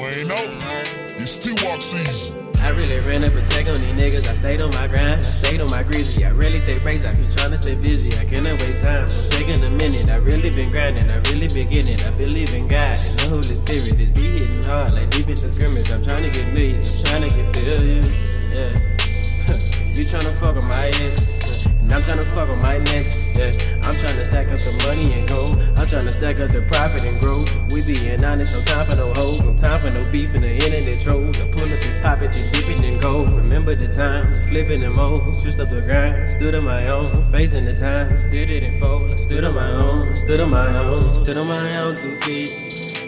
It's Twalk season. I really ran up a check on these niggas. I stayed on my grind, I stayed on my greasy. I really take breaks, I be trying to stay busy. I cannot waste time, I'm taking a minute. I really been grinding, I really been getting. I believe in God and the Holy Spirit. This be hitting hard like defensive scrimmage. I'm trying to get millions, I'm trying to get billions. Yeah. you trying to fuck on my ex. And I'm tryna fuck on my next, yeah. I'm tryna stack up the money and go. I'm tryna stack up the profit and grow. We being honest, no time for no hoes, no time for no beef in the internet trolls. I pull up and pop it, just dip it and go. Remember the times, flipping them modes, just up the grind, stood on my own, facing the times, did it in fold. I stood on my own, stood on my own, stood on my own two feet.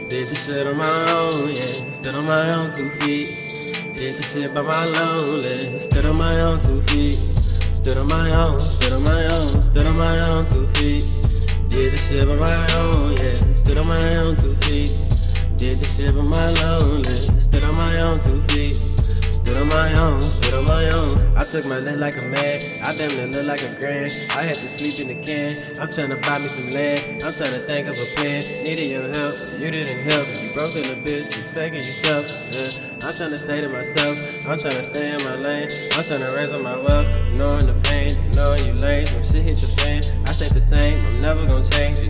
Did the shit on my own, yeah. Stood on my own two feet. Did the shit by my lonely. Stood on my own two feet. Stood on my own, stood on my own, stood on my own two feet. Did the shit by my own, Stood on my own two feet. Did the shit by my lonely. Stood on my own two feet. Stood on my own, stood on my own. I took my land like a man. I damn near look like a grand. I had to sleep in the can. I'm trying to buy me some land. I'm trying to think of a plan. Needed your help, you didn't help. You broke in the bitch, you faking yourself. Yeah. I'm trying to stay to myself. I'm trying to stay in my lane. I'm trying to raise up my wealth. Knowing the pain, knowing you lame. When shit hit the fan, I stay the same. I'm never gonna change.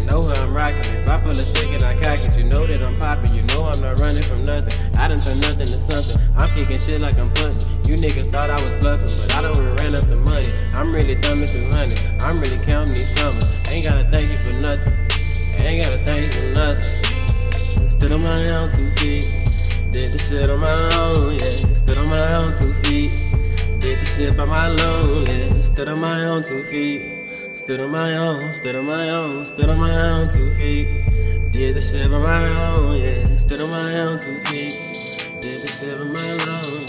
If I stick and I cock it, you know that I'm popping. You know I'm not running from nothing. I done turn nothing to something. I'm kicking shit like I'm punting. You niggas thought I was bluffing, but I don't ran up the money. I'm really thumbing through honey. I'm really counting these summers. Ain't gotta thank you for nothing. Ain't gotta thank you for nothing. Stood on my own two feet. Did the shit on my own, yeah. Stood on my own two feet. Did the shit by my lonely. Stood on my own two feet. Stood on my own, stood on my own, stood on my own two feet. Did the shit on my own, yeah. Stood on my own two feet. Did the shit on my own.